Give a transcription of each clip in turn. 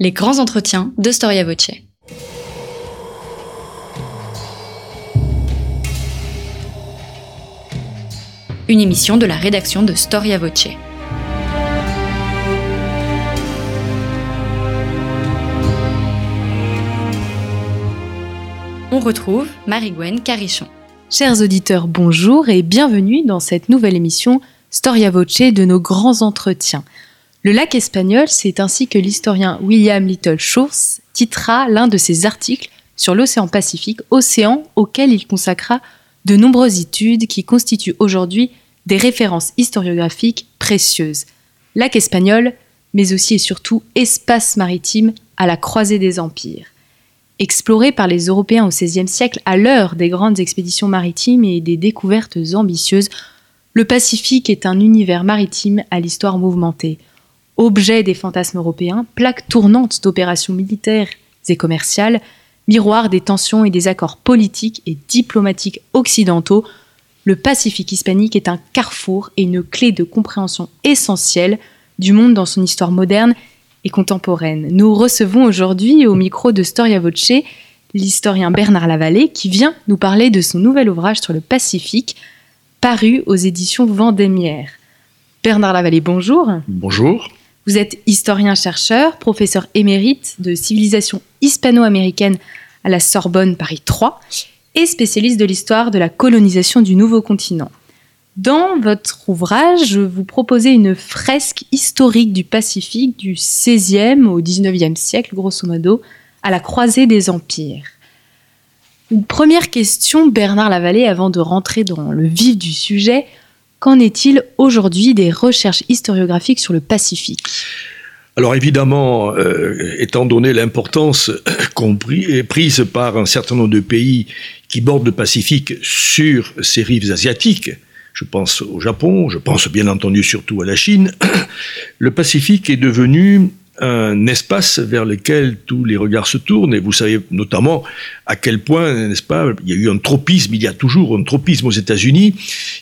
Les grands entretiens de Storia Voce. Une émission de la rédaction de Storia Voce. On retrouve Marie-Gwen Carichon. Chers auditeurs, bonjour et bienvenue dans cette nouvelle émission Storia Voce de nos grands entretiens. Le lac espagnol, c'est ainsi que l'historien William Little Schurz titra l'un de ses articles sur l'océan Pacifique, océan auquel il consacra de nombreuses études qui constituent aujourd'hui des références historiographiques précieuses. Lac espagnol, mais aussi et surtout espace maritime à la croisée des empires. Exploré par les Européens au XVIe siècle à l'heure des grandes expéditions maritimes et des découvertes ambitieuses, le Pacifique est un univers maritime à l'histoire mouvementée objet des fantasmes européens, plaque tournante d'opérations militaires et commerciales, miroir des tensions et des accords politiques et diplomatiques occidentaux, le Pacifique hispanique est un carrefour et une clé de compréhension essentielle du monde dans son histoire moderne et contemporaine. Nous recevons aujourd'hui au micro de Storia Voce l'historien Bernard Lavallée qui vient nous parler de son nouvel ouvrage sur le Pacifique paru aux éditions Vendémiaire. Bernard Lavallée, bonjour. Bonjour. Vous êtes historien-chercheur, professeur émérite de civilisation hispano-américaine à la Sorbonne Paris 3 et spécialiste de l'histoire de la colonisation du nouveau continent. Dans votre ouvrage, vous proposez une fresque historique du Pacifique du XVIe au XIXe siècle, grosso modo, à la croisée des empires. Une première question, Bernard Lavallée, avant de rentrer dans le vif du sujet. Qu'en est-il aujourd'hui des recherches historiographiques sur le Pacifique? Alors évidemment, euh, étant donné l'importance prise par un certain nombre de pays qui bordent le Pacifique sur ces rives asiatiques, je pense au Japon, je pense bien entendu surtout à la Chine, le Pacifique est devenu un espace vers lequel tous les regards se tournent. Et vous savez notamment à quel point, n'est-ce pas, il y a eu un tropisme, il y a toujours un tropisme aux États-Unis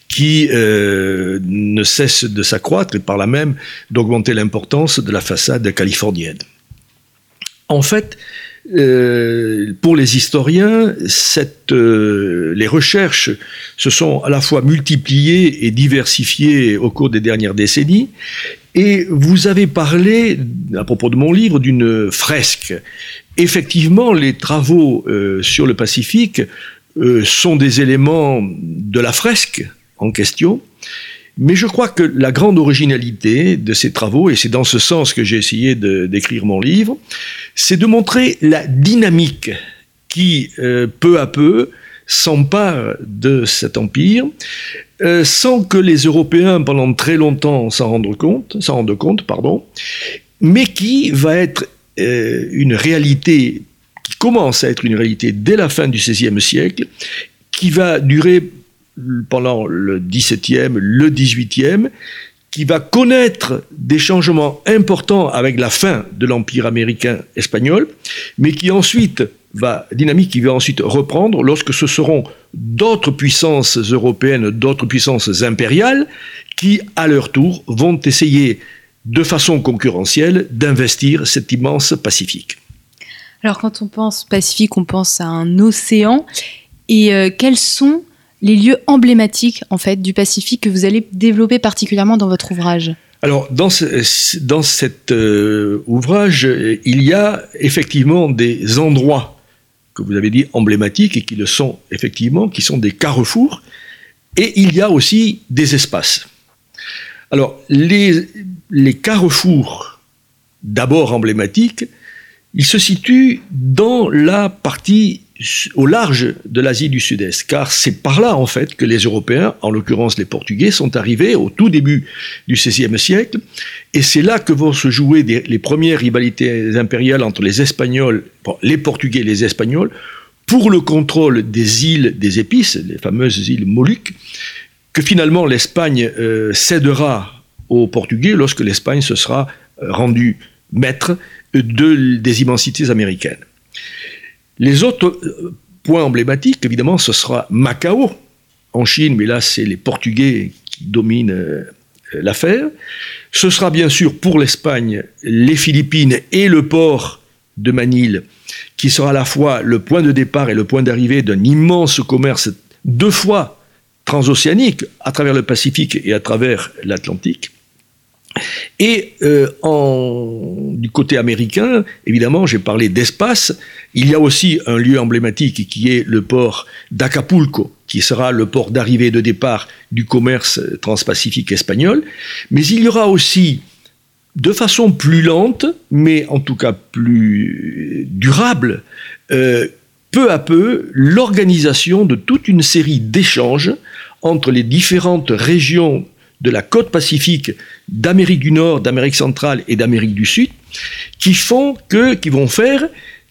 qui euh, ne cesse de s'accroître et par là même d'augmenter l'importance de la façade californienne. En fait, euh, pour les historiens, euh, les recherches se sont à la fois multipliées et diversifiées au cours des dernières décennies. Et vous avez parlé, à propos de mon livre, d'une fresque. Effectivement, les travaux euh, sur le Pacifique sont des éléments de la fresque en question. Mais je crois que la grande originalité de ces travaux, et c'est dans ce sens que j'ai essayé d'écrire mon livre, c'est de montrer la dynamique qui, euh, peu à peu, s'empare de cet empire, euh, sans que les Européens, pendant très longtemps, s'en rendent compte, s'en rendent compte, pardon, mais qui va être euh, une réalité qui commence à être une réalité dès la fin du XVIe siècle, qui va durer pendant le XVIIe, le XVIIIe, qui va connaître des changements importants avec la fin de l'Empire américain espagnol, mais qui ensuite va, dynamique qui va ensuite reprendre lorsque ce seront d'autres puissances européennes, d'autres puissances impériales, qui, à leur tour, vont essayer de façon concurrentielle d'investir cet immense Pacifique. Alors quand on pense Pacifique, on pense à un océan. Et euh, quels sont les lieux emblématiques en fait du Pacifique que vous allez développer particulièrement dans votre ouvrage? Alors, dans, dans cet euh, ouvrage, il y a effectivement des endroits que vous avez dit emblématiques et qui le sont effectivement, qui sont des carrefours, et il y a aussi des espaces. Alors, les, les carrefours, d'abord emblématiques, ils se situent dans la partie au large de l'Asie du Sud-Est, car c'est par là en fait que les Européens, en l'occurrence les Portugais, sont arrivés au tout début du XVIe siècle, et c'est là que vont se jouer les premières rivalités impériales entre les Espagnols, les Portugais et les Espagnols, pour le contrôle des îles des épices, les fameuses îles Moluques, que finalement l'Espagne euh, cédera aux Portugais lorsque l'Espagne se sera euh, rendue maître de, des immensités américaines. Les autres euh, points emblématiques, évidemment, ce sera Macao, en Chine, mais là, c'est les Portugais qui dominent euh, l'affaire. Ce sera bien sûr pour l'Espagne, les Philippines et le port de Manille, qui sera à la fois le point de départ et le point d'arrivée d'un immense commerce deux fois transocéanique à travers le Pacifique et à travers l'Atlantique. Et euh, du côté américain, évidemment, j'ai parlé d'espace. Il y a aussi un lieu emblématique qui est le port d'Acapulco, qui sera le port d'arrivée et de départ du commerce transpacifique espagnol. Mais il y aura aussi, de façon plus lente, mais en tout cas plus durable, euh, peu à peu, l'organisation de toute une série d'échanges entre les différentes régions de la côte pacifique d'Amérique du Nord, d'Amérique centrale et d'Amérique du Sud, qui font que, qui vont faire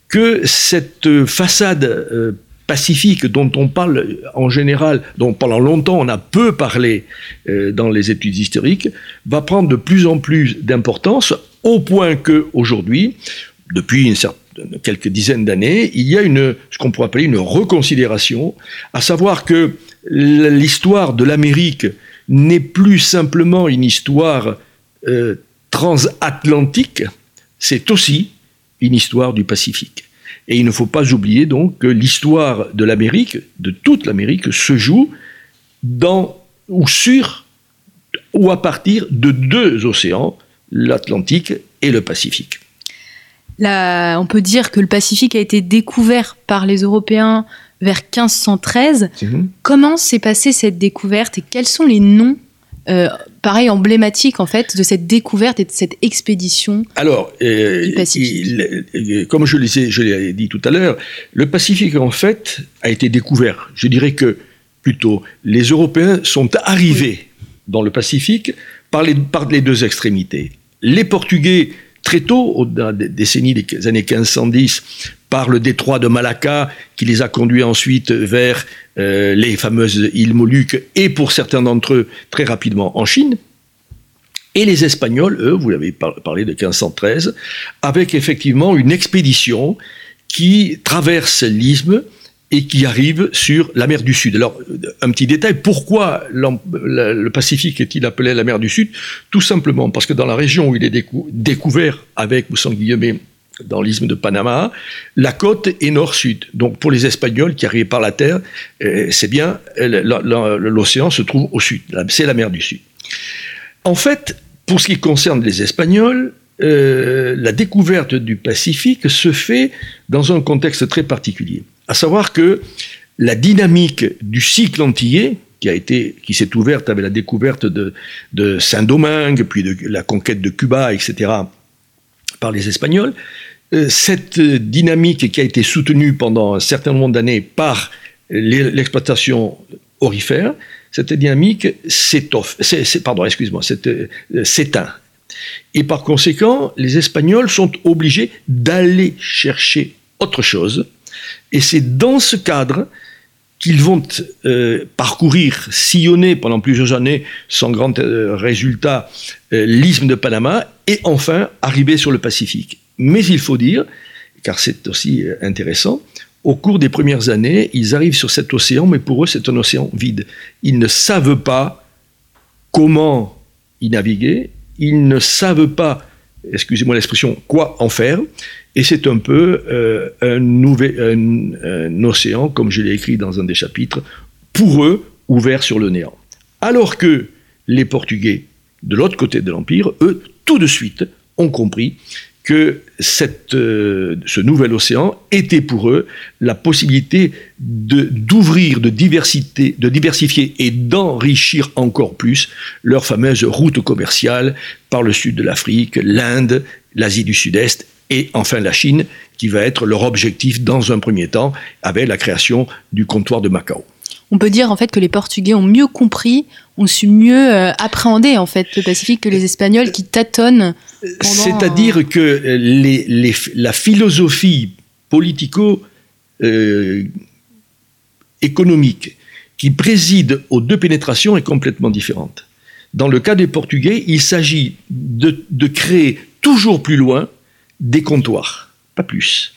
que cette façade euh, pacifique dont on parle en général, dont pendant longtemps on a peu parlé euh, dans les études historiques, va prendre de plus en plus d'importance au point que aujourd'hui, depuis quelques dizaines d'années, il y a une, ce qu'on pourrait appeler une reconsidération, à savoir que l'histoire de l'Amérique n'est plus simplement une histoire euh, transatlantique, c'est aussi une histoire du Pacifique. Et il ne faut pas oublier donc que l'histoire de l'Amérique, de toute l'Amérique, se joue dans ou sur ou à partir de deux océans, l'Atlantique et le Pacifique. Là, on peut dire que le Pacifique a été découvert par les Européens vers 1513. Mhm. Comment s'est passée cette découverte et quels sont les noms euh, pareil emblématiques en fait de cette découverte et de cette expédition Alors, euh, comme je l'ai, je l'ai dit tout à l'heure, le Pacifique en fait a été découvert. Je dirais que plutôt les Européens sont arrivés dans le Pacifique par les, par les deux extrémités. Les Portugais très tôt, dans la décennie des années 1510, par le détroit de Malacca, qui les a conduits ensuite vers euh, les fameuses îles Moluques, et pour certains d'entre eux, très rapidement en Chine. Et les Espagnols, eux, vous l'avez parlé de 1513, avec effectivement une expédition qui traverse l'isthme et qui arrive sur la mer du Sud. Alors, un petit détail, pourquoi le Pacifique est-il appelé la mer du Sud? Tout simplement parce que dans la région où il est découvert avec, vous guillemets, dans l'isthme de Panama, la côte est nord-sud. Donc pour les Espagnols qui arrivent par la terre, euh, c'est bien, l'océan se trouve au sud. C'est la mer du Sud. En fait, pour ce qui concerne les Espagnols, euh, la découverte du Pacifique se fait dans un contexte très particulier à savoir que la dynamique du cycle antillais, qui qui s'est ouverte avec la découverte de, Saint-Domingue, puis de la conquête de Cuba, etc., par les Espagnols, euh, cette dynamique qui a été soutenue pendant un certain nombre d'années par l'exploitation orifère, cette dynamique euh, s'éteint. Et par conséquent, les Espagnols sont obligés d'aller chercher autre chose, et c'est dans ce cadre qu'ils vont euh, parcourir, sillonner pendant plusieurs années, sans grand euh, résultat, euh, l'isthme de Panama, et enfin arriver sur le Pacifique. Mais il faut dire, car c'est aussi intéressant, au cours des premières années, ils arrivent sur cet océan, mais pour eux, c'est un océan vide. Ils ne savent pas comment y naviguer, ils ne savent pas, excusez-moi l'expression, quoi en faire, et c'est un peu euh, un, océan, comme je l'ai écrit dans un des chapitres, pour eux, ouvert sur le néant. Alors que les Portugais, de l'autre côté de l'Empire, eux, tout de suite, ont compris que euh, ce nouvel océan était pour eux la possibilité d'ouvrir, de, de, de diversifier et d'enrichir encore plus leur fameuse route commerciale par le sud de l'Afrique, l'Inde, l'Asie du Sud-Est et enfin la Chine, qui va être leur objectif dans un premier temps, avec la création du comptoir de Macao. On peut dire en fait que les Portugais ont mieux compris, ont su mieux euh, appréhender en fait le Pacifique que les Espagnols qui tâtonnent. C'est-à-dire que les, la philosophie politico euh, économique qui préside aux deux pénétrations est complètement différente. Dans le cas des Portugais, il s'agit de, de créer toujours plus loin des comptoirs, pas plus.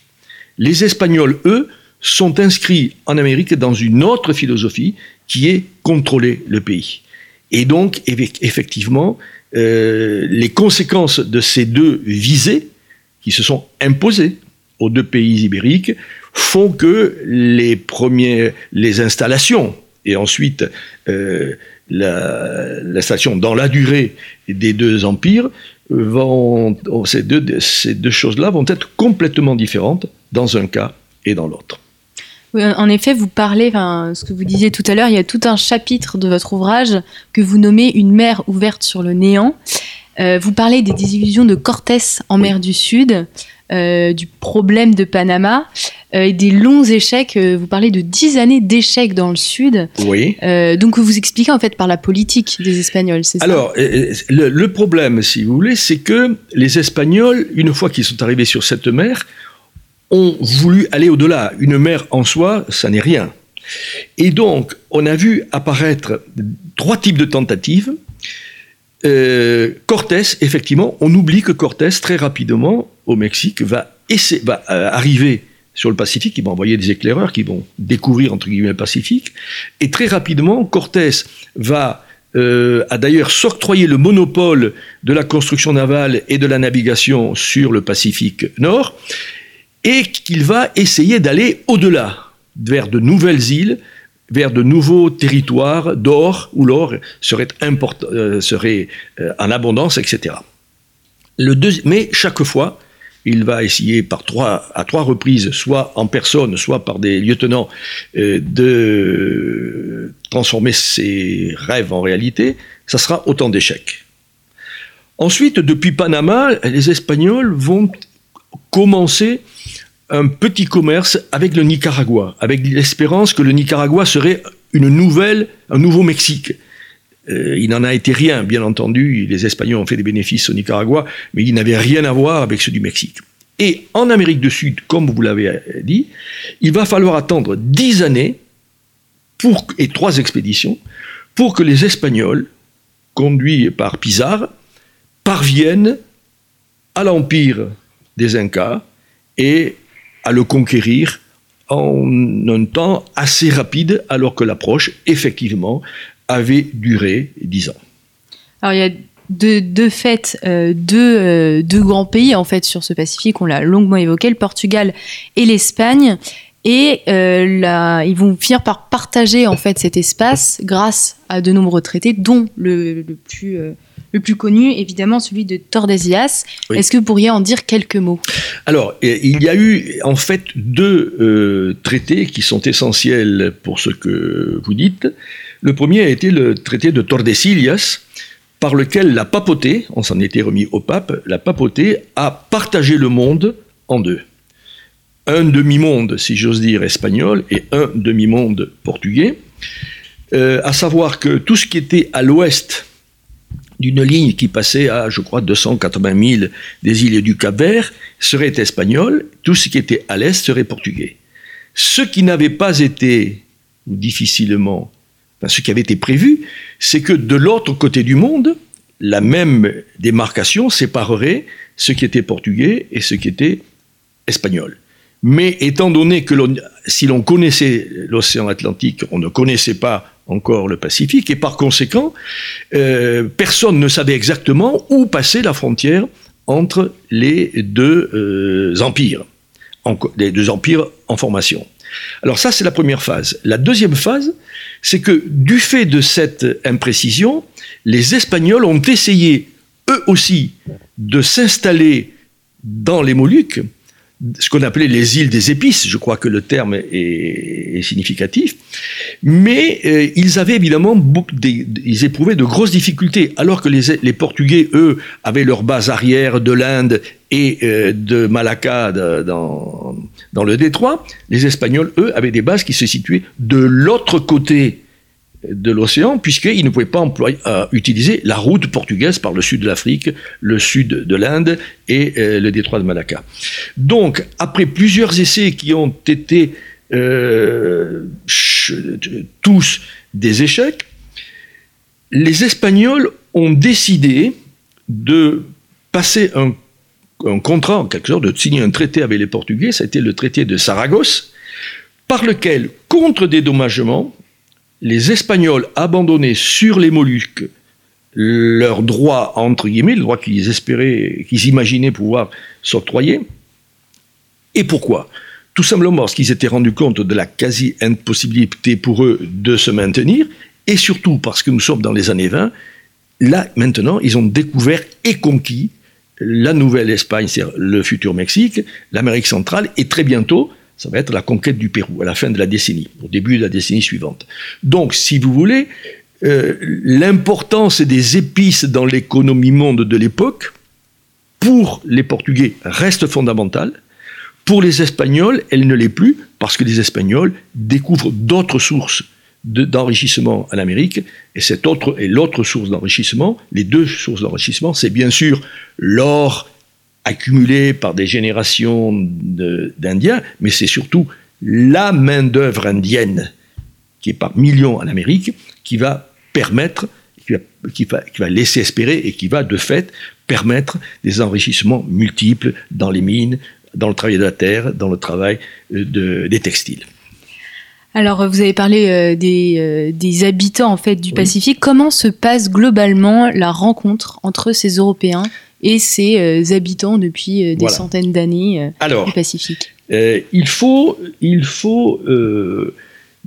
Les Espagnols, eux, sont inscrits en Amérique dans une autre philosophie qui est contrôler le pays. Et donc, effectivement, euh, les conséquences de ces deux visées qui se sont imposées aux deux pays ibériques font que les les installations et ensuite euh, l'installation dans la durée des deux empires vont, ces deux, ces deux choses-là vont être complètement différentes dans un cas et dans l'autre. en effet, vous parlez, ce que vous disiez tout à l'heure, il y a tout un chapitre de votre ouvrage que vous nommez Une mer ouverte sur le néant. Euh, vous parlez des divisions de Cortés en mer du Sud, euh, du problème de Panama euh, et des longs échecs. vous parlez de dix années d'échecs dans le Sud. Oui. donc vous expliquez en fait par la politique des Espagnols, c'est ça? Alors, le, le, problème, si vous voulez, c'est que les Espagnols, une fois qu'ils sont arrivés sur cette mer, ont voulu aller au-delà. Une mer en soi, ça n'est rien. Et donc, on a vu apparaître trois types de tentatives. Euh, Cortés, effectivement, on oublie que Cortés, très rapidement, au Mexique, va, euh, arriver sur le Pacifique, il va envoyer des éclaireurs qui vont découvrir, entre guillemets, le Pacifique. Et très rapidement, Cortés va euh, a d'ailleurs s'octroyer le monopole de la construction navale et de la navigation sur le Pacifique Nord et qu'il va essayer d'aller au-delà, vers de nouvelles îles, vers de nouveaux territoires d'or, où l'or serait, serait euh, en abondance, etc. Le mais chaque fois, il va essayer à trois reprises, soit en personne, soit par des lieutenants, euh, de transformer ses rêves en réalité. Ça sera autant d'échecs. Ensuite, depuis Panama, les Espagnols vont commencer un petit commerce avec le Nicaragua, avec l'espérance que le Nicaragua serait une nouvelle, un nouveau Mexique. Euh, il n'en a été rien, bien entendu. Les Espagnols ont fait des bénéfices au Nicaragua, mais il n'avait rien à voir avec ceux du Mexique. Et en Amérique du Sud, comme vous l'avez dit, il va falloir attendre dix années et trois expéditions pour que les Espagnols, conduits par Pizarre, parviennent à l'empire des Incas et à le conquérir en un temps assez rapide, alors que l'approche, effectivement, avait duré dix ans. Alors il y a deux, deux faits, euh, euh, deux, grands pays en fait sur ce Pacifique, on l'a longuement évoqué, le Portugal et l'Espagne. Et euh, ils vont finir par partager en fait cet espace grâce à de nombreux traités, dont le, le plus le plus connu, évidemment, celui de Tordesillas. Est-ce que vous pourriez en dire quelques mots? Alors, il y a eu en fait deux euh, traités qui sont essentiels pour ce que vous dites. Le premier a été le traité de Tordesillas, par lequel la papauté, on s'en était remis au pape, la papauté a partagé le monde en deux. Un demi-monde, si j'ose dire, espagnol et un demi-monde portugais. Euh, à savoir que tout ce qui était à l'ouest d'une ligne qui passait à, je crois, 280 000 des îles du Cap-Vert serait espagnol, tout ce qui était à l'est serait portugais. Ce qui n'avait pas été, ou difficilement, ce qui avait été prévu, c'est que de l'autre côté du monde, la même démarcation séparerait ce qui était portugais et ce qui était espagnol. Mais étant donné que si l'on connaissait l'océan Atlantique, on ne connaissait pas encore le Pacifique, et par conséquent, euh, personne ne savait exactement où passait la frontière entre les deux euh, empires, les deux empires en formation. Alors ça, c'est la première phase. La deuxième phase, c'est que du fait de cette imprécision, les Espagnols ont essayé, eux aussi, de s'installer dans les Moluques, ce qu'on appelait les îles des épices, je crois que le terme est, significatif, mais euh, ils avaient évidemment, ils éprouvaient de grosses difficultés, alors que les, Portugais, eux, avaient leur base arrière de l'Inde et euh, de Malacca dans, dans le détroit, les Espagnols, eux, avaient des bases qui se situaient de l'autre côté de l'océan, puisqu'ils ne pouvaient pas euh, utiliser la route portugaise par le sud de l'Afrique, le sud de l'Inde et euh, le détroit de Malacca. Donc, après plusieurs essais qui ont été euh, tous des échecs, les Espagnols ont décidé de passer un, un, contrat, en quelque sorte, de signer un traité avec les Portugais, ça a été le traité de Saragosse, par lequel, contre dédommagement, les Espagnols abandonnaient sur les Moluques leur droit, entre guillemets, le droit qu'ils espéraient, qu'ils imaginaient pouvoir s'octroyer. Et pourquoi? Tout simplement parce qu'ils étaient rendus compte de la quasi-impossibilité pour eux de se maintenir, et surtout parce que nous sommes dans les années 20, là, maintenant, ils ont découvert et conquis la nouvelle Espagne, c'est-à-dire le futur Mexique, l'Amérique centrale, et très bientôt, ça va être la conquête du Pérou, à la fin de la décennie, au début de la décennie suivante. Donc, si vous voulez, euh, l'importance des épices dans l'économie monde de l'époque, pour les Portugais, reste fondamentale. Pour les Espagnols, elle ne l'est plus, parce que les Espagnols découvrent d'autres sources d'enrichissement en Amérique, et cette autre et l'autre source d'enrichissement, les deux sources d'enrichissement, c'est bien sûr l'or accumulé par des générations d'Indiens, mais c'est surtout la main-d'œuvre indienne qui est par millions en Amérique, qui va permettre, qui va, qui, va, qui va, laisser espérer et qui va de fait permettre des enrichissements multiples dans les mines, dans le travail de la terre, dans le travail euh, de, des textiles. Alors, vous avez parlé euh, des, euh, des, habitants en fait du oui. Pacifique. Comment se passe globalement la rencontre entre ces Européens et ces euh, habitants depuis euh, des voilà. centaines d'années euh, du Pacifique Il faut, il faut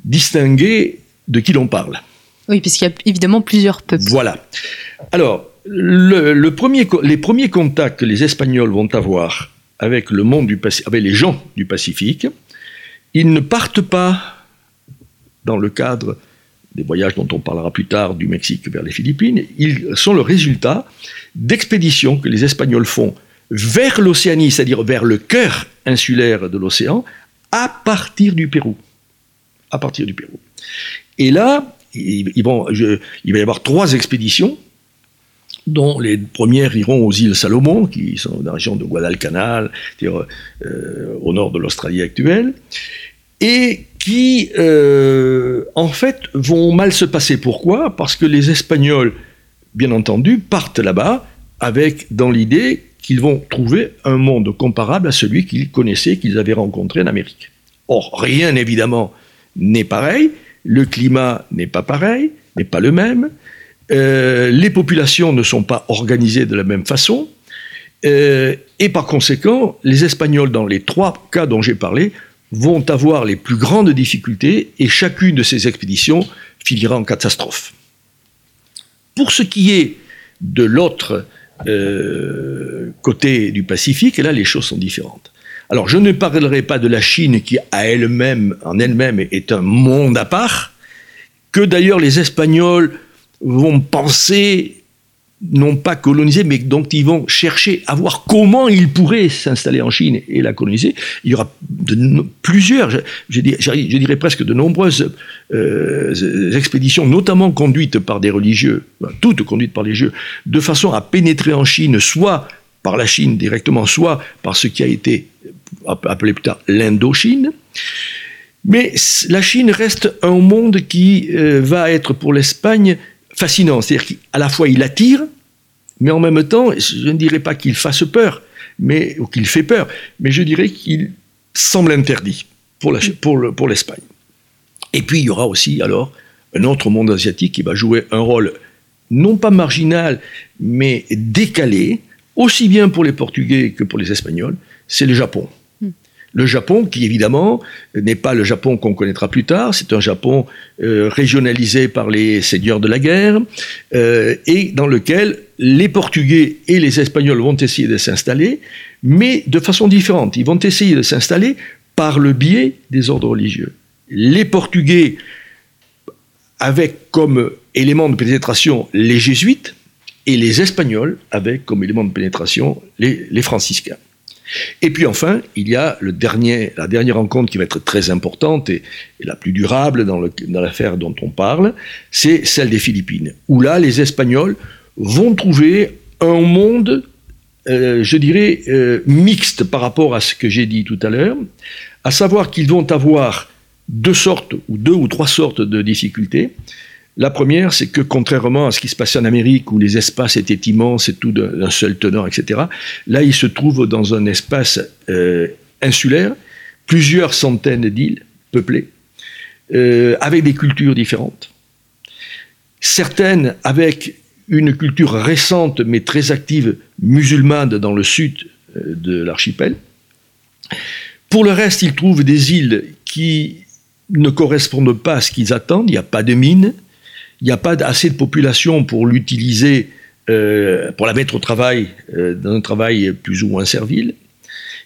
distinguer de qui l'on parle. Oui, puisqu'il y a évidemment plusieurs peuples. Voilà. Alors, le, le premier, les premiers contacts que les Espagnols vont avoir avec le monde du avec les gens du Pacifique, ils ne partent pas dans le cadre des voyages dont on parlera plus tard du Mexique vers les Philippines, ils sont le résultat d'expéditions que les Espagnols font vers l'Océanie, c'est-à-dire vers le cœur insulaire de l'océan, à partir du Pérou. À partir du Pérou. Et là, ils vont, il va y avoir trois expéditions, dont les premières iront aux îles Salomon, qui sont dans la région de Guadalcanal, c'est-à-dire euh, au nord de l'Australie actuelle, et qui, euh, en fait, vont mal se passer. Pourquoi? Parce que les Espagnols, bien entendu, partent là-bas avec dans l'idée qu'ils vont trouver un monde comparable à celui qu'ils connaissaient, qu'ils avaient rencontré en Amérique. Or, rien, évidemment, n'est pareil. Le climat n'est pas pareil, n'est pas le même. Euh, les populations ne sont pas organisées de la même façon. Euh, et par conséquent, les Espagnols, dans les trois cas dont j'ai parlé, vont avoir les plus grandes difficultés et chacune de ces expéditions finira en catastrophe. Pour ce qui est de l'autre euh, côté du Pacifique, là les choses sont différentes. Alors je ne parlerai pas de la Chine qui à elle-même, en elle-même, est un monde à part, que d'ailleurs les Espagnols vont penser non pas coloniser, mais donc ils vont chercher à voir comment ils pourraient s'installer en Chine et la coloniser. Il y aura de, plusieurs, je, dirais presque de nombreuses euh, expéditions, notamment conduites par des religieux, toutes conduites par les religieux, de façon à pénétrer en Chine, soit par la Chine directement, soit par ce qui a été appelé plus tard l'Indochine. Mais la Chine reste un monde qui euh, va être pour l'Espagne fascinant. C'est-à-dire qu'à la fois il attire, mais en même temps, je ne dirais pas qu'il fasse peur, mais, ou qu'il fait peur, mais je dirais qu'il semble interdit pour, l'Espagne. Et puis il y aura aussi alors un autre monde asiatique qui va jouer un rôle non pas marginal, mais décalé, aussi bien pour les Portugais que pour les Espagnols, c'est le Japon. Le Japon, qui évidemment n'est pas le Japon qu'on connaîtra plus tard, c'est un Japon euh, régionalisé par les seigneurs de la guerre, euh, et dans lequel les Portugais et les Espagnols vont essayer de s'installer, mais de façon différente. Ils vont essayer de s'installer par le biais des ordres religieux. Les Portugais, avec comme élément de pénétration les jésuites, et les Espagnols, avec comme élément de pénétration les, les franciscains. Et puis enfin, il y a la dernière rencontre qui va être très importante et, la plus durable dans l'affaire dont on parle, c'est celle des Philippines, où là, les Espagnols vont trouver un monde, euh, je dirais, euh, mixte par rapport à ce que j'ai dit tout à l'heure, à savoir qu'ils vont avoir deux sortes, ou deux ou trois sortes de difficultés. La première, c'est que contrairement à ce qui se passait en Amérique, où les espaces étaient immenses et tout d'un seul tenant, etc., là, ils se trouvent dans un espace euh, insulaire, plusieurs centaines d'îles peuplées, euh, avec des cultures différentes. Certaines avec une culture récente mais très active musulmane dans le sud euh, de l'archipel. Pour le reste, ils trouvent des îles qui ne correspondent pas à ce qu'ils attendent. Il n'y a pas de mines, il n'y a pas assez de population pour l'utiliser, euh, pour la mettre au travail, euh, dans un travail plus ou moins servile.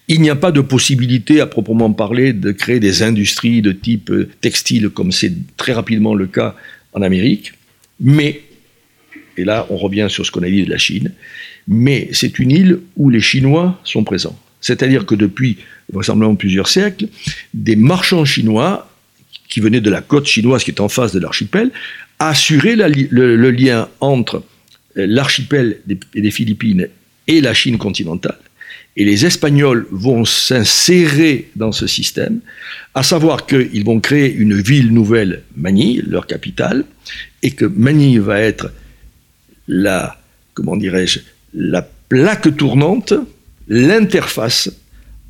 Il n'y a pas de possibilité, à proprement parler, de créer des industries de type textile, comme c'est très rapidement le cas en Amérique. Mais, et là on revient sur ce qu'on a dit de la Chine, mais c'est une île où les Chinois sont présents. C'est-à-dire que depuis vraisemblablement plusieurs siècles, des marchands chinois qui venaient de la côte chinoise qui est en face de l'archipel assuraient le, lien entre l'archipel des Philippines et la Chine continentale. Et les Espagnols vont s'insérer dans ce système, à savoir qu'ils vont créer une ville nouvelle, Manille, leur capitale, et que Manille va être la, comment dirais-je, la plaque tournante, l'interface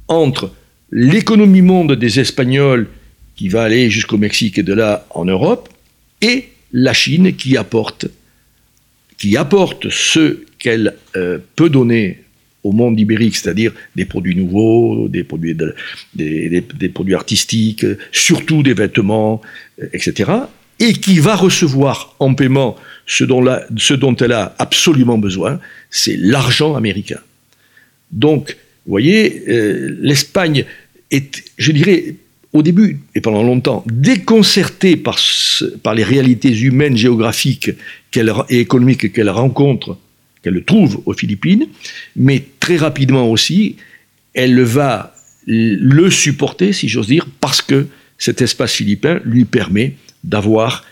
entre l'économie monde des Espagnols qui va aller jusqu'au Mexique et de là en Europe, et la Chine qui apporte, qui apporte ce qu'elle euh, peut donner au monde ibérique, c'est-à-dire des produits nouveaux, des produits, des, produits artistiques, surtout des vêtements, etc., et qui va recevoir en paiement ce dont, ce dont elle a absolument besoin, c'est l'argent américain. Donc, vous voyez, euh, l'Espagne est, je dirais, au début et pendant longtemps, déconcertée par, les réalités humaines, géographiques et économiques qu'elle rencontre qu'elle trouve aux Philippines, mais très rapidement aussi, elle va le supporter, si j'ose dire, parce que cet espace philippin lui permet d'avoir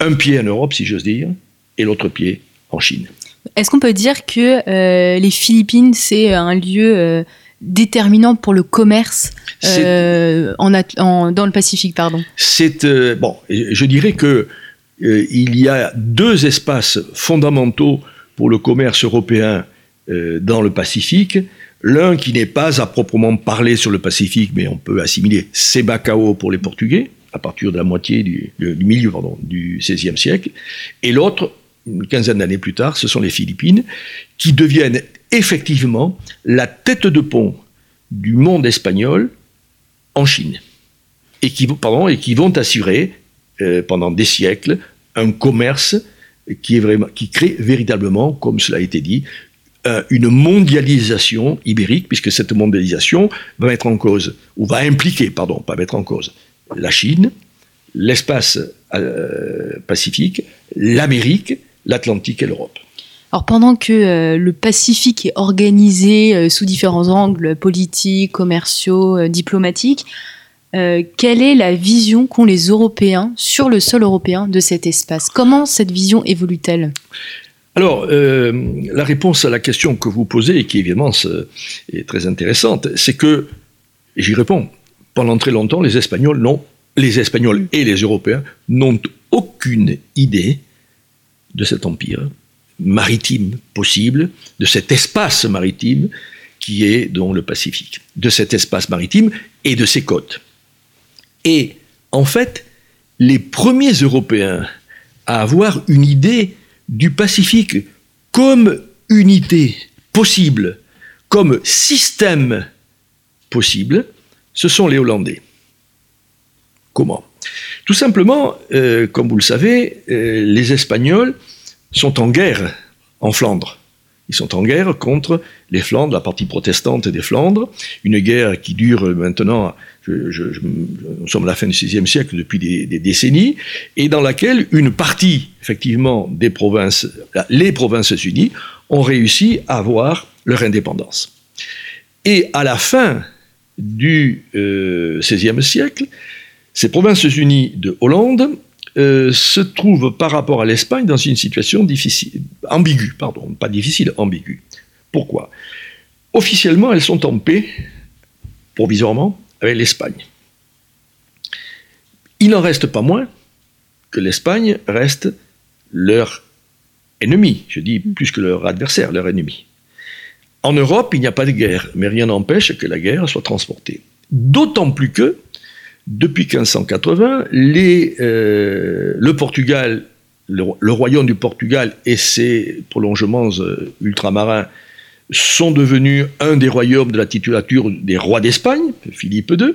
un pied en Europe, si j'ose dire, et l'autre pied en Chine. Est-ce qu'on peut dire que euh, les Philippines, c'est un lieu euh, déterminant pour le commerce euh, en, dans le Pacifique pardon C'est bon, je dirais que il y a deux espaces fondamentaux pour le commerce européen euh, dans le Pacifique. L'un qui n'est pas à proprement parler sur le Pacifique, mais on peut assimiler, c'est Bacao pour les Portugais, à partir de la moitié du, milieu pardon, du XVIe siècle. Et l'autre, une quinzaine d'années plus tard, ce sont les Philippines, qui deviennent effectivement la tête de pont du monde espagnol en Chine. Et qui, vont assurer euh, pendant des siècles un commerce qui crée véritablement, comme cela a été dit, euh, une mondialisation ibérique, puisque cette mondialisation va mettre en cause, ou va impliquer, pardon, pas mettre en cause, la Chine, l'espace euh, pacifique, l'Amérique, l'Atlantique et l'Europe. Alors pendant que euh, le Pacifique est organisé sous différents angles politiques, commerciaux, diplomatiques, euh, quelle est la vision qu'ont les Européens sur le sol européen de cet espace? Comment cette vision évolue-t-elle? Alors, euh, la réponse à la question que vous posez, et qui évidemment est très intéressante, c'est que, j'y réponds, pendant très longtemps, les Espagnols les Espagnols et les Européens n'ont aucune idée de cet empire maritime possible, de cet espace maritime qui est dans le Pacifique, de cet espace maritime et de ses côtes. Et en fait, les premiers Européens à avoir une idée du Pacifique comme unité possible, comme système possible, ce sont les Hollandais. Comment? Tout simplement, euh, comme vous le savez, euh, les Espagnols sont en guerre en Flandre. Ils sont en guerre contre les Flandres, la partie protestante des Flandres, une guerre qui dure maintenant, nous sommes à la fin du XVIe siècle, depuis des, décennies, et dans laquelle une partie, effectivement, des provinces, les provinces unies, ont réussi à avoir leur indépendance. Et à la fin du XVIe euh, siècle, ces provinces unies de Hollande euh, se trouve par rapport à l'Espagne dans une situation difficile, ambiguë, pardon, pas difficile, ambiguë. Pourquoi? Officiellement, elles sont en paix, provisoirement, avec l'Espagne. Il n'en reste pas moins que l'Espagne reste leur ennemi, je dis plus que leur adversaire, leur ennemi. En Europe, il n'y a pas de guerre, mais rien n'empêche que la guerre soit transportée. D'autant plus que depuis 1580, les, euh, le Portugal, le, royaume du Portugal et ses prolongements ultramarins sont devenus un des royaumes de la titulature des rois d'Espagne, Philippe II,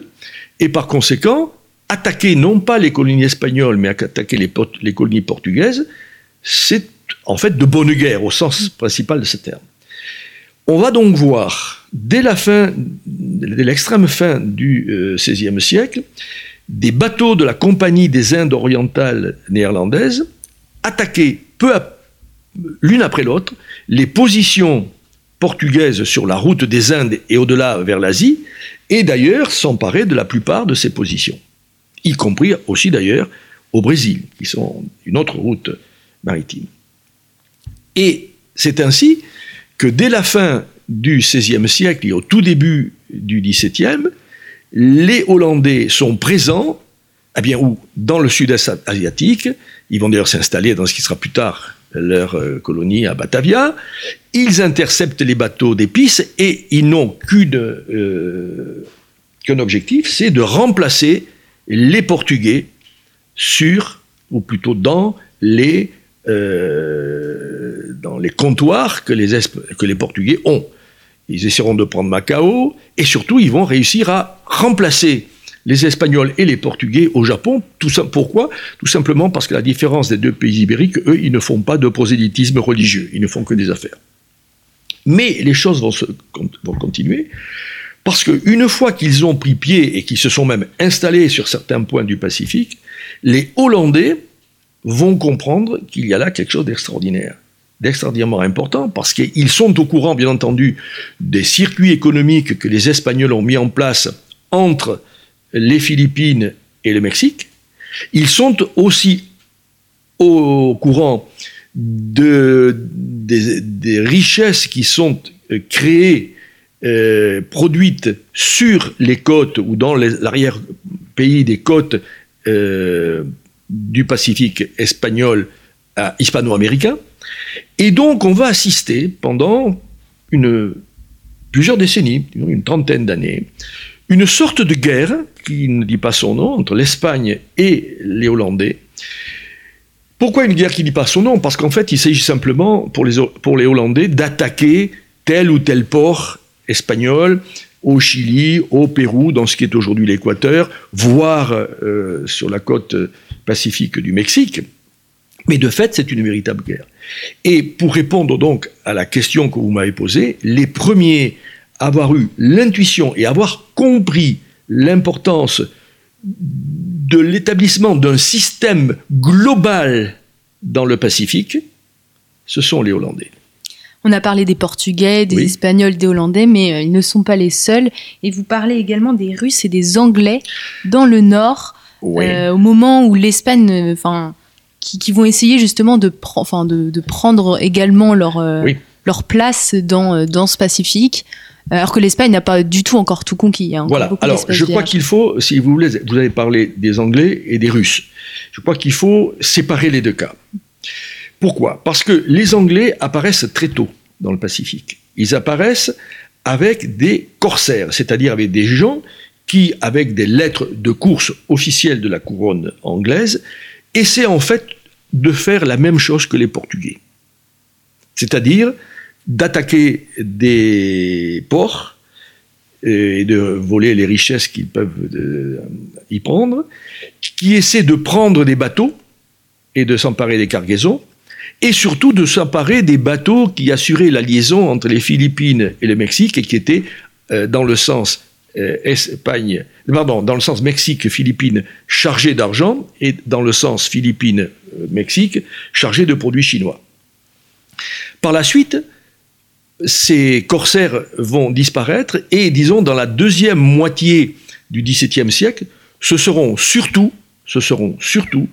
et par conséquent, attaquer non pas les colonies espagnoles, mais attaquer les, les colonies portugaises, c'est en fait de bonne guerre au sens principal de ce terme. On va donc voir, dès l'extrême fin du XVIe euh, siècle, des bateaux de la Compagnie des Indes orientales néerlandaises attaquer peu à l'une après l'autre les positions portugaises sur la route des Indes et au-delà vers l'Asie, et d'ailleurs s'emparer de la plupart de ces positions, y compris aussi d'ailleurs au Brésil, qui sont une autre route maritime. Et c'est ainsi que dès la fin du XVIe siècle et au tout début du XVIIe, les Hollandais sont présents, eh bien, où Dans le sud-est asiatique. Ils vont d'ailleurs s'installer dans ce qui sera plus tard leur euh, colonie à Batavia. Ils interceptent les bateaux d'épices et ils n'ont euh, qu'un objectif, c'est de remplacer les Portugais sur, ou plutôt dans les euh, dans les comptoirs que les, que les Portugais ont. Ils essaieront de prendre Macao et surtout ils vont réussir à remplacer les Espagnols et les Portugais au Japon. Tout pourquoi? Tout simplement parce que la différence des deux pays ibériques, eux, ils ne font pas de prosélytisme religieux, ils ne font que des affaires. Mais les choses vont, se, vont continuer parce qu'une fois qu'ils ont pris pied et qu'ils se sont même installés sur certains points du Pacifique, les Hollandais vont comprendre qu'il y a là quelque chose d'extraordinaire, d'extraordinairement important, parce qu'ils sont au courant, bien entendu, des circuits économiques que les Espagnols ont mis en place entre les Philippines et le Mexique. Ils sont aussi au courant de, des, richesses qui sont créées, euh, produites sur les côtes ou dans l'arrière-pays des côtes euh, du Pacifique espagnol hispano-américain. Et donc, on va assister pendant plusieurs décennies, une trentaine d'années, une sorte de guerre, qui ne dit pas son nom, entre l'Espagne et les Hollandais. Pourquoi une guerre qui ne dit pas son nom? Parce qu'en fait, il s'agit simplement, pour les, Hollandais, d'attaquer tel ou tel port espagnol au Chili, au Pérou, dans ce qui est aujourd'hui l'Équateur, voire euh, sur la côte pacifique du Mexique. Mais de fait, c'est une véritable guerre. Et pour répondre donc à la question que vous m'avez posée, les premiers à avoir eu l'intuition et avoir compris l'importance de l'établissement d'un système global dans le Pacifique, ce sont les Hollandais. On a parlé des Portugais, des Espagnols, des Hollandais, mais euh, ils ne sont pas les seuls. Et vous parlez également des Russes et des Anglais dans le Nord, euh, au moment où l'Espagne, euh, enfin, qui, vont essayer justement de, de, prendre également leur, leur place dans, dans ce Pacifique. Alors que l'Espagne n'a pas du tout encore tout conquis. Hein. voilà. Alors, je crois qu'il faut, si vous voulez, vous avez parlé des Anglais et des Russes. Je crois qu'il faut séparer les deux cas. Pourquoi? Parce que les Anglais apparaissent très tôt dans le Pacifique. Ils apparaissent avec des corsaires, c'est-à-dire avec des gens qui, avec des lettres de course officielles de la couronne anglaise, essaient en fait de faire la même chose que les Portugais. C'est-à-dire d'attaquer des ports et de voler les richesses qu'ils peuvent euh, y prendre, qui essaient de prendre des bateaux et de s'emparer des cargaisons, et surtout de s'emparer des bateaux qui assuraient la liaison entre les Philippines et le Mexique et qui étaient euh, dans le sens euh, Espagne, pardon, dans le sens Mexique-Philippines chargés d'argent et dans le sens Philippines-Mexique chargés de produits chinois. Par la suite, ces corsaires vont disparaître et, disons, dans la deuxième moitié du XVIIe siècle, ce seront surtout, ce seront surtout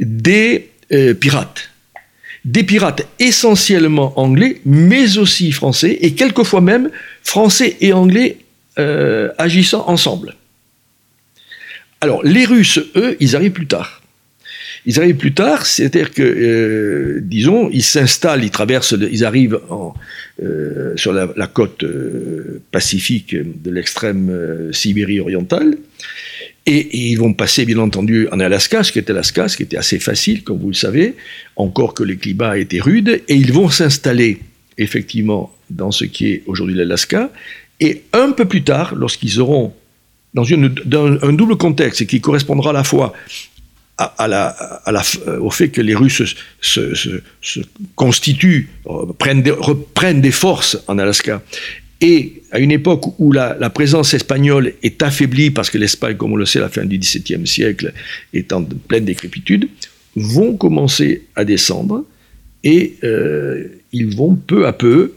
des euh, pirates. Des pirates essentiellement anglais, mais aussi français, et quelquefois même français et anglais euh, agissant ensemble. Alors, les Russes, eux, ils arrivent plus tard. Ils arrivent plus tard, c'est-à-dire que, euh, disons, ils s'installent, ils traversent, ils arrivent en, euh, sur la, côte pacifique de l'extrême Sibérie orientale, Et, ils vont passer, bien entendu, en Alaska, ce qui était Alaska, ce qui était assez facile, comme vous le savez, encore que le climat était rude, et ils vont s'installer, effectivement, dans ce qui est aujourd'hui l'Alaska, et un peu plus tard, lorsqu'ils auront, dans, un double contexte, et qui correspondra à la fois la, au fait que les Russes se, constituent, reprennent des, forces en Alaska, et à une époque où la, la, présence espagnole est affaiblie, parce que l'Espagne, comme on le sait, à la fin du XVIIe siècle, est en pleine décrépitude, vont commencer à descendre et euh, ils vont peu à peu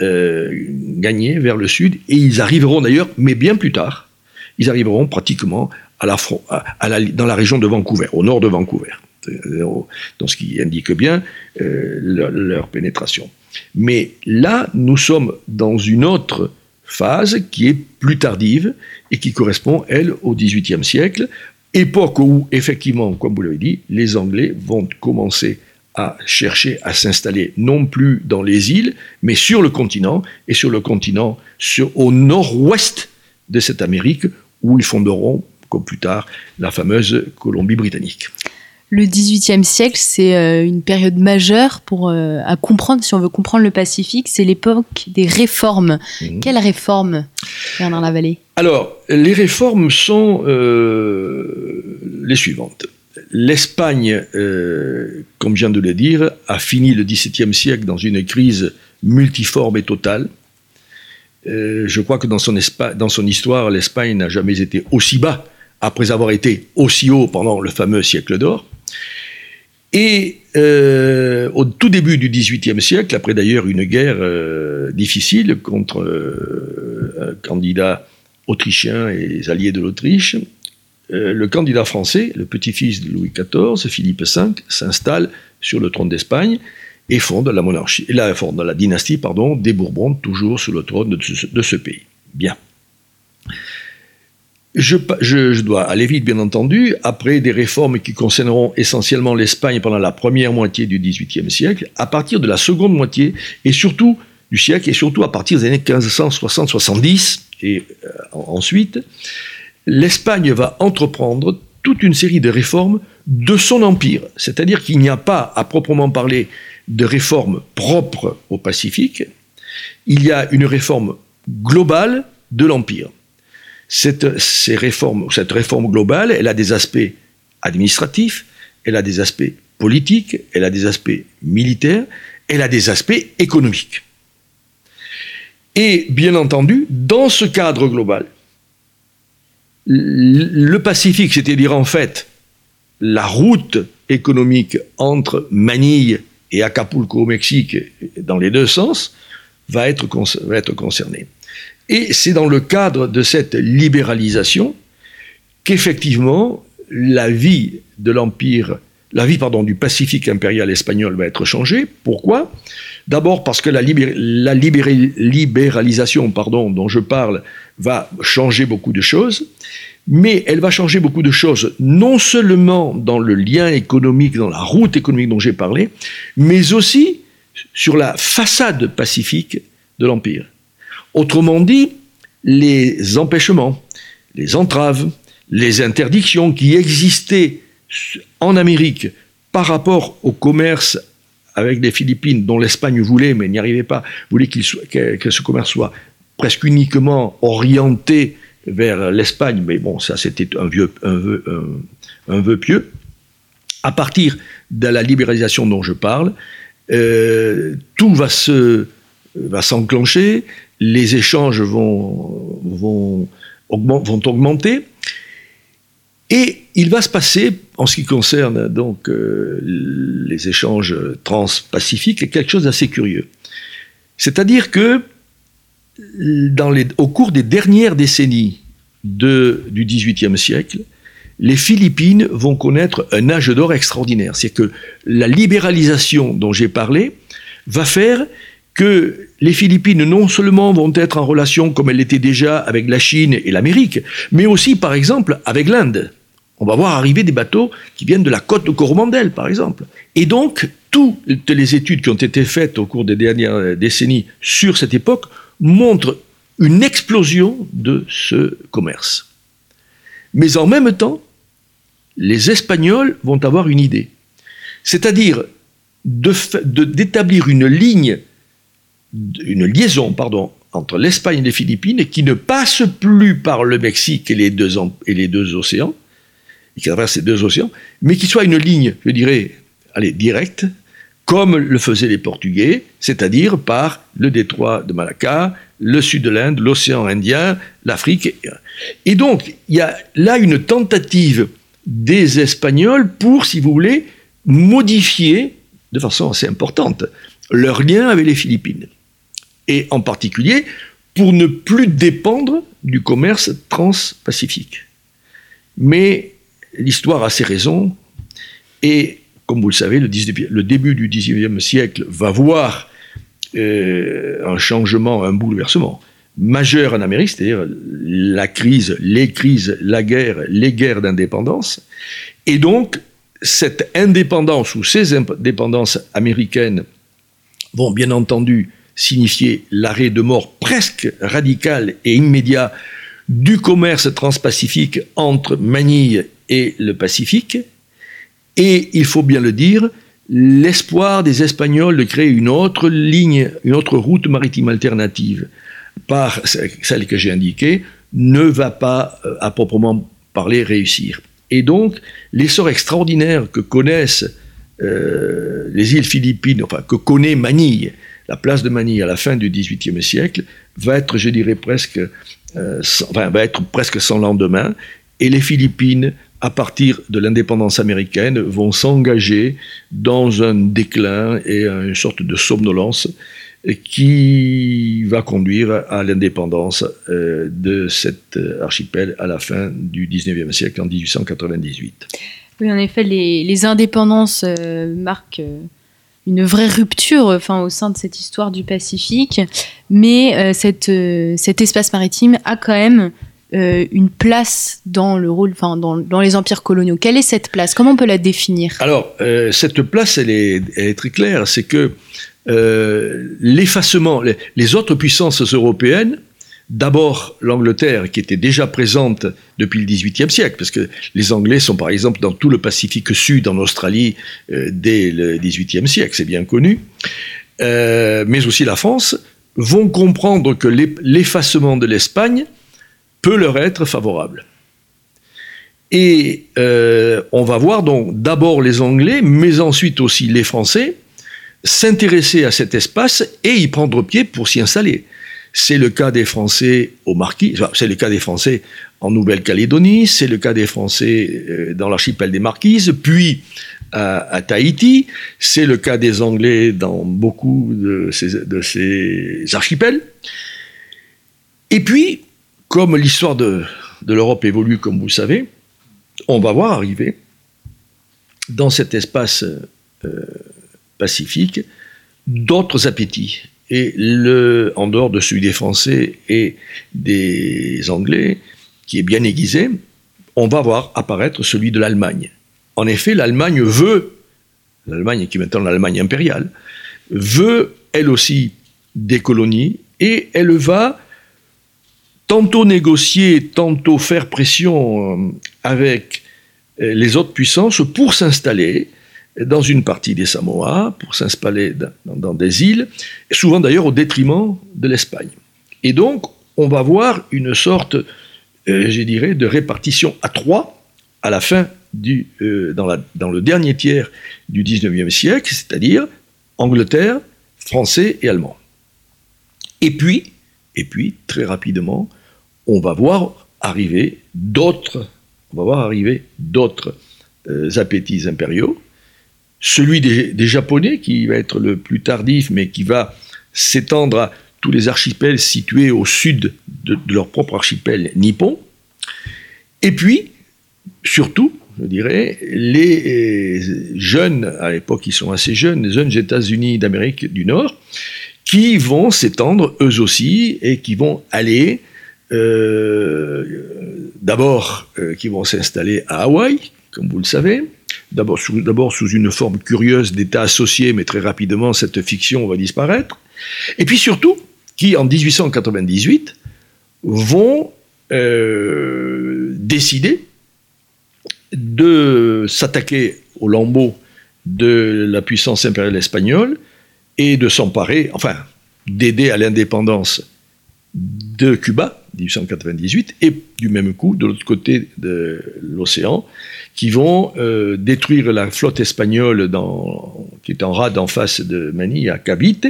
euh, gagner vers le sud et ils arriveront d'ailleurs, mais bien plus tard, ils arriveront pratiquement dans la région de Vancouver, au nord de Vancouver, dans ce qui indique bien euh, leur, leur pénétration. Mais là, nous sommes dans une autre phase qui est plus tardive et qui correspond, elle, au XVIIIe siècle, époque où, effectivement, comme vous l'avez dit, les Anglais vont commencer à chercher à s'installer non plus dans les îles, mais sur le continent, et sur le continent sur, au nord-ouest de cette Amérique, où ils fonderont, comme plus tard, la fameuse Colombie-Britannique le XVIIIe siècle, c'est euh, une période majeure pour euh, à comprendre, si on veut comprendre le Pacifique, c'est l'époque des réformes. Mmh. Quelles réformes, Bernard Lavallée? Alors, les réformes sont euh, les suivantes. L'Espagne, euh, comme je viens de le dire, a fini le XVIIe siècle dans une crise multiforme et totale. Euh, je crois que dans son, histoire, l'Espagne n'a jamais été aussi bas après avoir été aussi haut pendant le fameux siècle d'or. Et euh, au tout début du XVIIIe siècle, après d'ailleurs une guerre difficile contre un candidat autrichien et les alliés de l'Autriche, euh, le candidat français, le petit-fils de Louis XIV, Philippe V, s'installe sur le trône d'Espagne et fonde la dynastie pardon, des Bourbons, toujours sur le trône de ce, pays. Bien. Je, dois aller vite, bien entendu. Après des réformes qui concerneront essentiellement l'Espagne pendant la première moitié du XVIIIe siècle, à partir de la seconde moitié, et surtout du siècle, et surtout à partir des années 1560-70, et euh, ensuite, l'Espagne va entreprendre toute une série de réformes de son empire. C'est-à-dire qu'il n'y a pas, à proprement parler, de réformes propres au Pacifique. Il y a une réforme globale de l'empire. Cette, ces réformes, cette réforme globale, elle a des aspects administratifs, elle a des aspects politiques, elle a des aspects militaires, elle a des aspects économiques. Et bien entendu, dans ce cadre global, le Pacifique, c'est-à-dire en fait la route économique entre Manille et Acapulco au Mexique, dans les deux sens, va être, va être concerné. Et c'est dans le cadre de cette libéralisation qu'effectivement la vie du Pacifique impérial espagnol va être changée. Pourquoi? D'abord parce que la, libéralisation dont je parle va changer beaucoup de choses, mais elle va changer beaucoup de choses, non seulement dans le lien économique, dans la route économique dont j'ai parlé, mais aussi sur la façade pacifique de l'Empire. Autrement dit, les empêchements, les entraves, les interdictions qui existaient en Amérique par rapport au commerce avec les Philippines, dont l'Espagne voulait, mais n'y arrivait pas, voulait que, ce commerce soit presque uniquement orienté vers l'Espagne, mais bon, ça c'était un, vieux, vœu, pieux. À partir de la libéralisation dont je parle, euh, tout va se va s'enclencher, les échanges vont, vont, vont augmenter, et il va se passer, en ce qui concerne donc euh, les échanges transpacifiques, quelque chose d'assez curieux. C'est-à-dire que au cours des dernières décennies du XVIIIe siècle, les Philippines vont connaître un âge d'or extraordinaire. C'est que la libéralisation dont j'ai parlé va faire que les Philippines non seulement vont être en relation comme elles l'étaient déjà avec la Chine et l'Amérique, mais aussi par exemple avec l'Inde. On va voir arriver des bateaux qui viennent de la côte de Coromandel, par exemple. Et donc, toutes les études qui ont été faites au cours des dernières décennies sur cette époque montrent une explosion de ce commerce. Mais en même temps, les Espagnols vont avoir une idée. C'est-à-dire d'établir une ligne, une liaison, pardon, entre l'Espagne et les Philippines qui ne passe plus par le Mexique et les deux, et les deux océans, et qui traverse ces deux océans, mais qui soit une ligne, je dirais, allez, directe, comme le faisaient les Portugais, c'est-à-dire par le détroit de Malacca, le sud de l'Inde, l'océan Indien, l'Afrique. Et donc, il y a là une tentative des Espagnols pour, si vous voulez, modifier de façon assez importante leur lien avec les Philippines. Et en particulier pour ne plus dépendre du commerce transpacifique. Mais l'histoire a ses raisons, et comme vous le savez, le, début du XIXe siècle va voir euh, un changement, un bouleversement majeur en Amérique, c'est-à-dire la crise, les crises, la guerre, les guerres d'indépendance. Et donc, cette indépendance ou ces indépendances américaines vont bien entendu signifier l'arrêt de mort presque radical et immédiat du commerce transpacifique entre Manille et le Pacifique, et il faut bien le dire, l'espoir des Espagnols de créer une autre ligne, une autre route maritime alternative par celle que j'ai indiquée, ne va pas euh, à proprement parler réussir. Et donc, l'essor extraordinaire que connaissent euh, les îles Philippines, enfin que connaît Manille, la place de Manille à la fin du XVIIIe siècle, va être, je dirais, presque, euh, enfin, va être presque sans lendemain. Et les Philippines, à partir de l'indépendance américaine, vont s'engager dans un déclin et une sorte de somnolence qui va conduire à l'indépendance euh, de cet euh, archipel à la fin du 19e siècle, en 1898. Oui, en effet, les, indépendances euh, marquent une vraie rupture enfin, au sein de cette histoire du Pacifique, mais cet espace maritime a quand même une place dans le rôle, enfin, dans, dans, les empires coloniaux. Quelle est cette place? Comment on peut la définir? Alors, cette place, elle est, très claire. C'est que euh, l'effacement, les, autres puissances européennes, d'abord l'Angleterre qui était déjà présente depuis le XVIIIe siècle, parce que les Anglais sont par exemple dans tout le Pacifique Sud, en Australie, euh, dès le XVIIIe siècle, c'est bien connu, euh, mais aussi la France, vont comprendre que l'effacement de l'Espagne peut leur être favorable. Et on va voir donc d'abord les Anglais, mais ensuite aussi les Français, s'intéresser à cet espace et y prendre pied pour s'y installer. C'est le cas des Français au Marquis, c'est le cas des Français en Nouvelle-Calédonie, c'est le cas des Français euh, dans l'archipel des Marquises, puis à, Tahiti, c'est le cas des Anglais dans beaucoup de ces archipels. Et puis, comme l'histoire de, l'Europe évolue, comme vous le savez, on va voir arriver dans cet espace euh, Pacifique, d'autres appétits. Et le, en dehors de celui des Français et des Anglais, qui est bien aiguisé, on va voir apparaître celui de l'Allemagne. En effet, l'Allemagne veut, l'Allemagne qui est maintenant l'Allemagne impériale, veut elle aussi des colonies et elle va tantôt négocier, tantôt faire pression euh, avec euh, les autres puissances pour s'installer dans une partie des Samoa pour s'installer dans, des îles, souvent d'ailleurs au détriment de l'Espagne. Et donc, on va voir une sorte, euh, je dirais, de répartition à trois à la fin du, dans, le dernier tiers du 19e siècle, c'est-à-dire Angleterre, Français et Allemands. Et puis, et puis, très rapidement, on va voir arriver d'autres, euh, appétits impériaux, celui des, Japonais, qui va être le plus tardif, mais qui va s'étendre à tous les archipels situés au sud de, leur propre archipel nippon. Et puis, surtout, je dirais, les euh, jeunes, à l'époque ils sont assez jeunes, les jeunes États-Unis d'Amérique du Nord, qui vont s'étendre eux aussi et qui vont aller, d'abord, euh, qui vont s'installer à Hawaï, comme vous le savez, d'abord sous, une forme curieuse d'état associé, mais très rapidement, cette fiction va disparaître. Et puis surtout, qui en 1898 vont euh, décidé de s'attaquer au lambeau de la puissance impériale espagnole et de s'emparer, enfin, d'aider à l'indépendance de Cuba, 1898, et du même coup, de l'autre côté de l'océan, qui vont euh, détruire la flotte espagnole qui est en rade en face de Manille, à Cavite,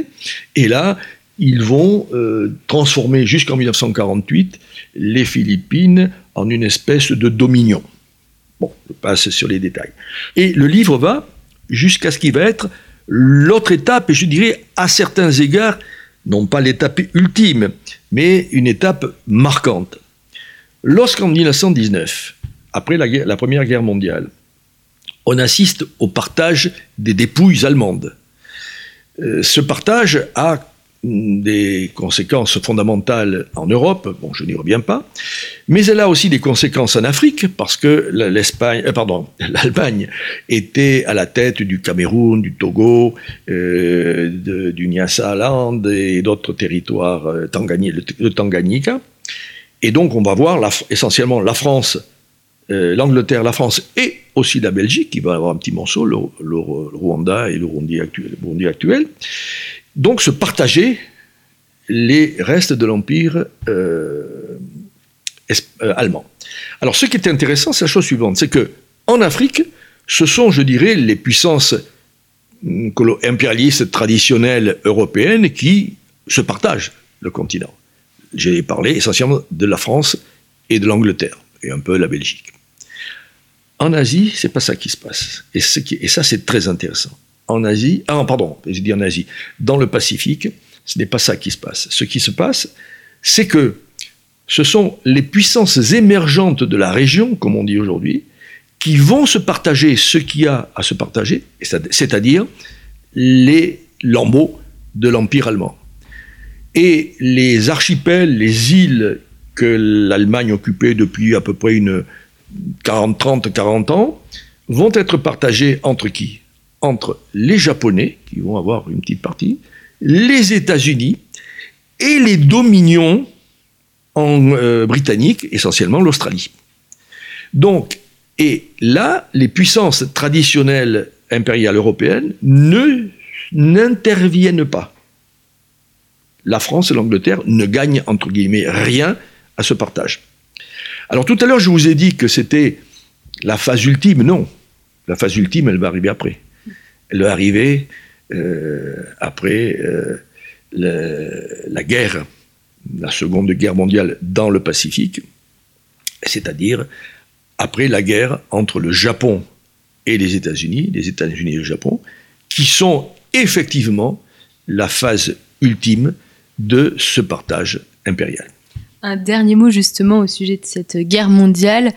et là, ils vont euh, transformer jusqu'en 1948 les Philippines en une espèce de dominion. Bon, je passe sur les détails. Et le livre va jusqu'à ce qu'il va être l'autre étape, et je dirais à certains égards, non pas l'étape ultime, mais une étape marquante. Lorsqu'en 1919, après la, Première Guerre mondiale, on assiste au partage des dépouilles allemandes. Euh, ce partage a des conséquences fondamentales en Europe, bon, je n'y reviens pas, mais elle a aussi des conséquences en Afrique, parce que l'Espagne, euh, pardon, l'Allemagne était à la tête du Cameroun, du Togo, euh, de, du Nyasaland et d'autres territoires, euh, le, Tanganyika. Et donc, on va voir essentiellement la France, euh, l'Angleterre, la France et aussi la Belgique, qui va avoir un petit morceau, le, Rwanda et le Burundi actuel donc se partager les restes de l'empire euh, euh, allemand. Alors ce qui est intéressant, c'est la chose suivante, c'est que en Afrique, ce sont, je dirais, les puissances hum, impérialistes traditionnelles européennes qui se partagent le continent. J'ai parlé essentiellement de la France et de l'Angleterre, et un peu la Belgique. En Asie, c'est pas ça qui se passe. Et ça, c'est très intéressant en Asie, ah pardon, j'ai dit en Asie, dans le Pacifique, ce n'est pas ça qui se passe. Ce qui se passe, c'est que ce sont les puissances émergentes de la région, comme on dit aujourd'hui, qui vont se partager ce qu'il y a à se partager, c'est-à-dire les lambeaux de l'Empire allemand. Et les archipels, les îles que l'Allemagne occupait depuis à peu près une 40, 30, 40 ans, vont être partagés entre qui? Entre les Japonais, qui vont avoir une petite partie, les États-Unis et les dominions euh, britannique, essentiellement l'Australie. Donc, et là, les puissances traditionnelles impériales européennes ne n'interviennent pas. La France et l'Angleterre ne gagnent entre guillemets rien à ce partage. Alors tout à l'heure, je vous ai dit que c'était la phase ultime. Non, la phase ultime, elle va arriver après est arrivée euh, après euh, la guerre, la seconde guerre mondiale dans le Pacifique, c'est-à-dire après la guerre entre le Japon et les États-Unis, les États-Unis et le Japon, qui sont effectivement la phase ultime de ce partage impérial. Un dernier mot justement au sujet de cette guerre mondiale.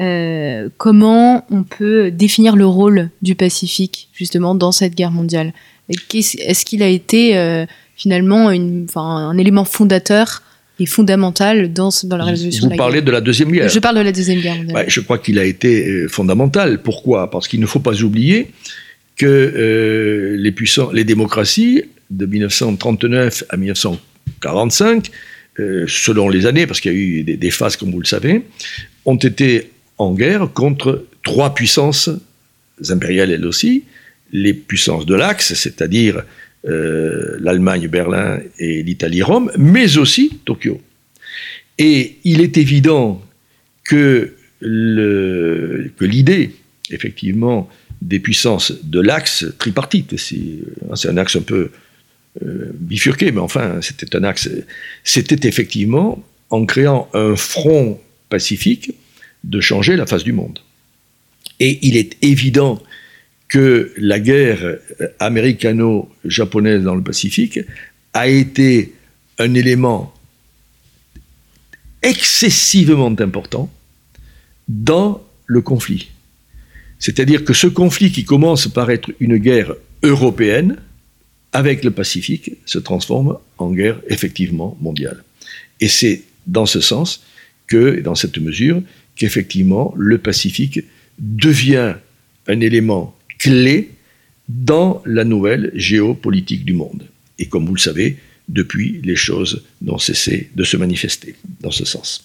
Euh, comment on peut définir le rôle du Pacifique justement dans cette guerre mondiale? Est-ce qu'il a été euh, finalement une, un élément fondateur et fondamental dans, dans la résolution Vous de la parlez de la Deuxième Guerre Je parle de la Deuxième Guerre mondiale. je crois qu'il a été euh, fondamental. Pourquoi? Parce qu'il ne faut pas oublier que les, puissants, les démocraties de 1939 à 1945, selon les années, parce qu'il y a eu des, des, phases comme vous le savez, ont été en guerre contre trois puissances impériales elles aussi, les puissances de l'Axe, c'est-à-dire euh, l'Allemagne, Berlin et l'Italie-Rome, mais aussi Tokyo. Et il est évident que l'idée, effectivement, des puissances de l'axe tripartite, c'est un axe un peu euh, bifurqué, mais enfin, c'était un axe, c'était effectivement en créant un front pacifique de changer la face du monde. Et il est évident que la guerre américano-japonaise dans le Pacifique a été un élément excessivement important dans le conflit. C'est-à-dire que ce conflit qui commence par être une guerre européenne avec le Pacifique se transforme en guerre effectivement mondiale. Et c'est dans ce sens que, dans cette mesure, qu'effectivement, le Pacifique devient un élément clé dans la nouvelle géopolitique du monde. Et comme vous le savez, depuis, les choses n'ont cessé de se manifester dans ce sens.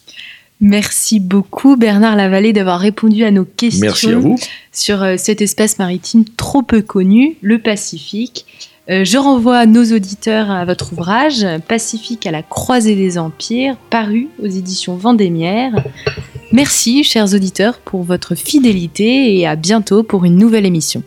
Merci beaucoup Bernard Lavallée d'avoir répondu à nos questions Merci à vous. sur euh, cet espace maritime trop peu connu, le Pacifique. Euh, je renvoie nos auditeurs à votre ouvrage Pacifique à la croisée des empires, paru aux éditions Vendémiaire. Merci chers auditeurs pour votre fidélité et à bientôt pour une nouvelle émission.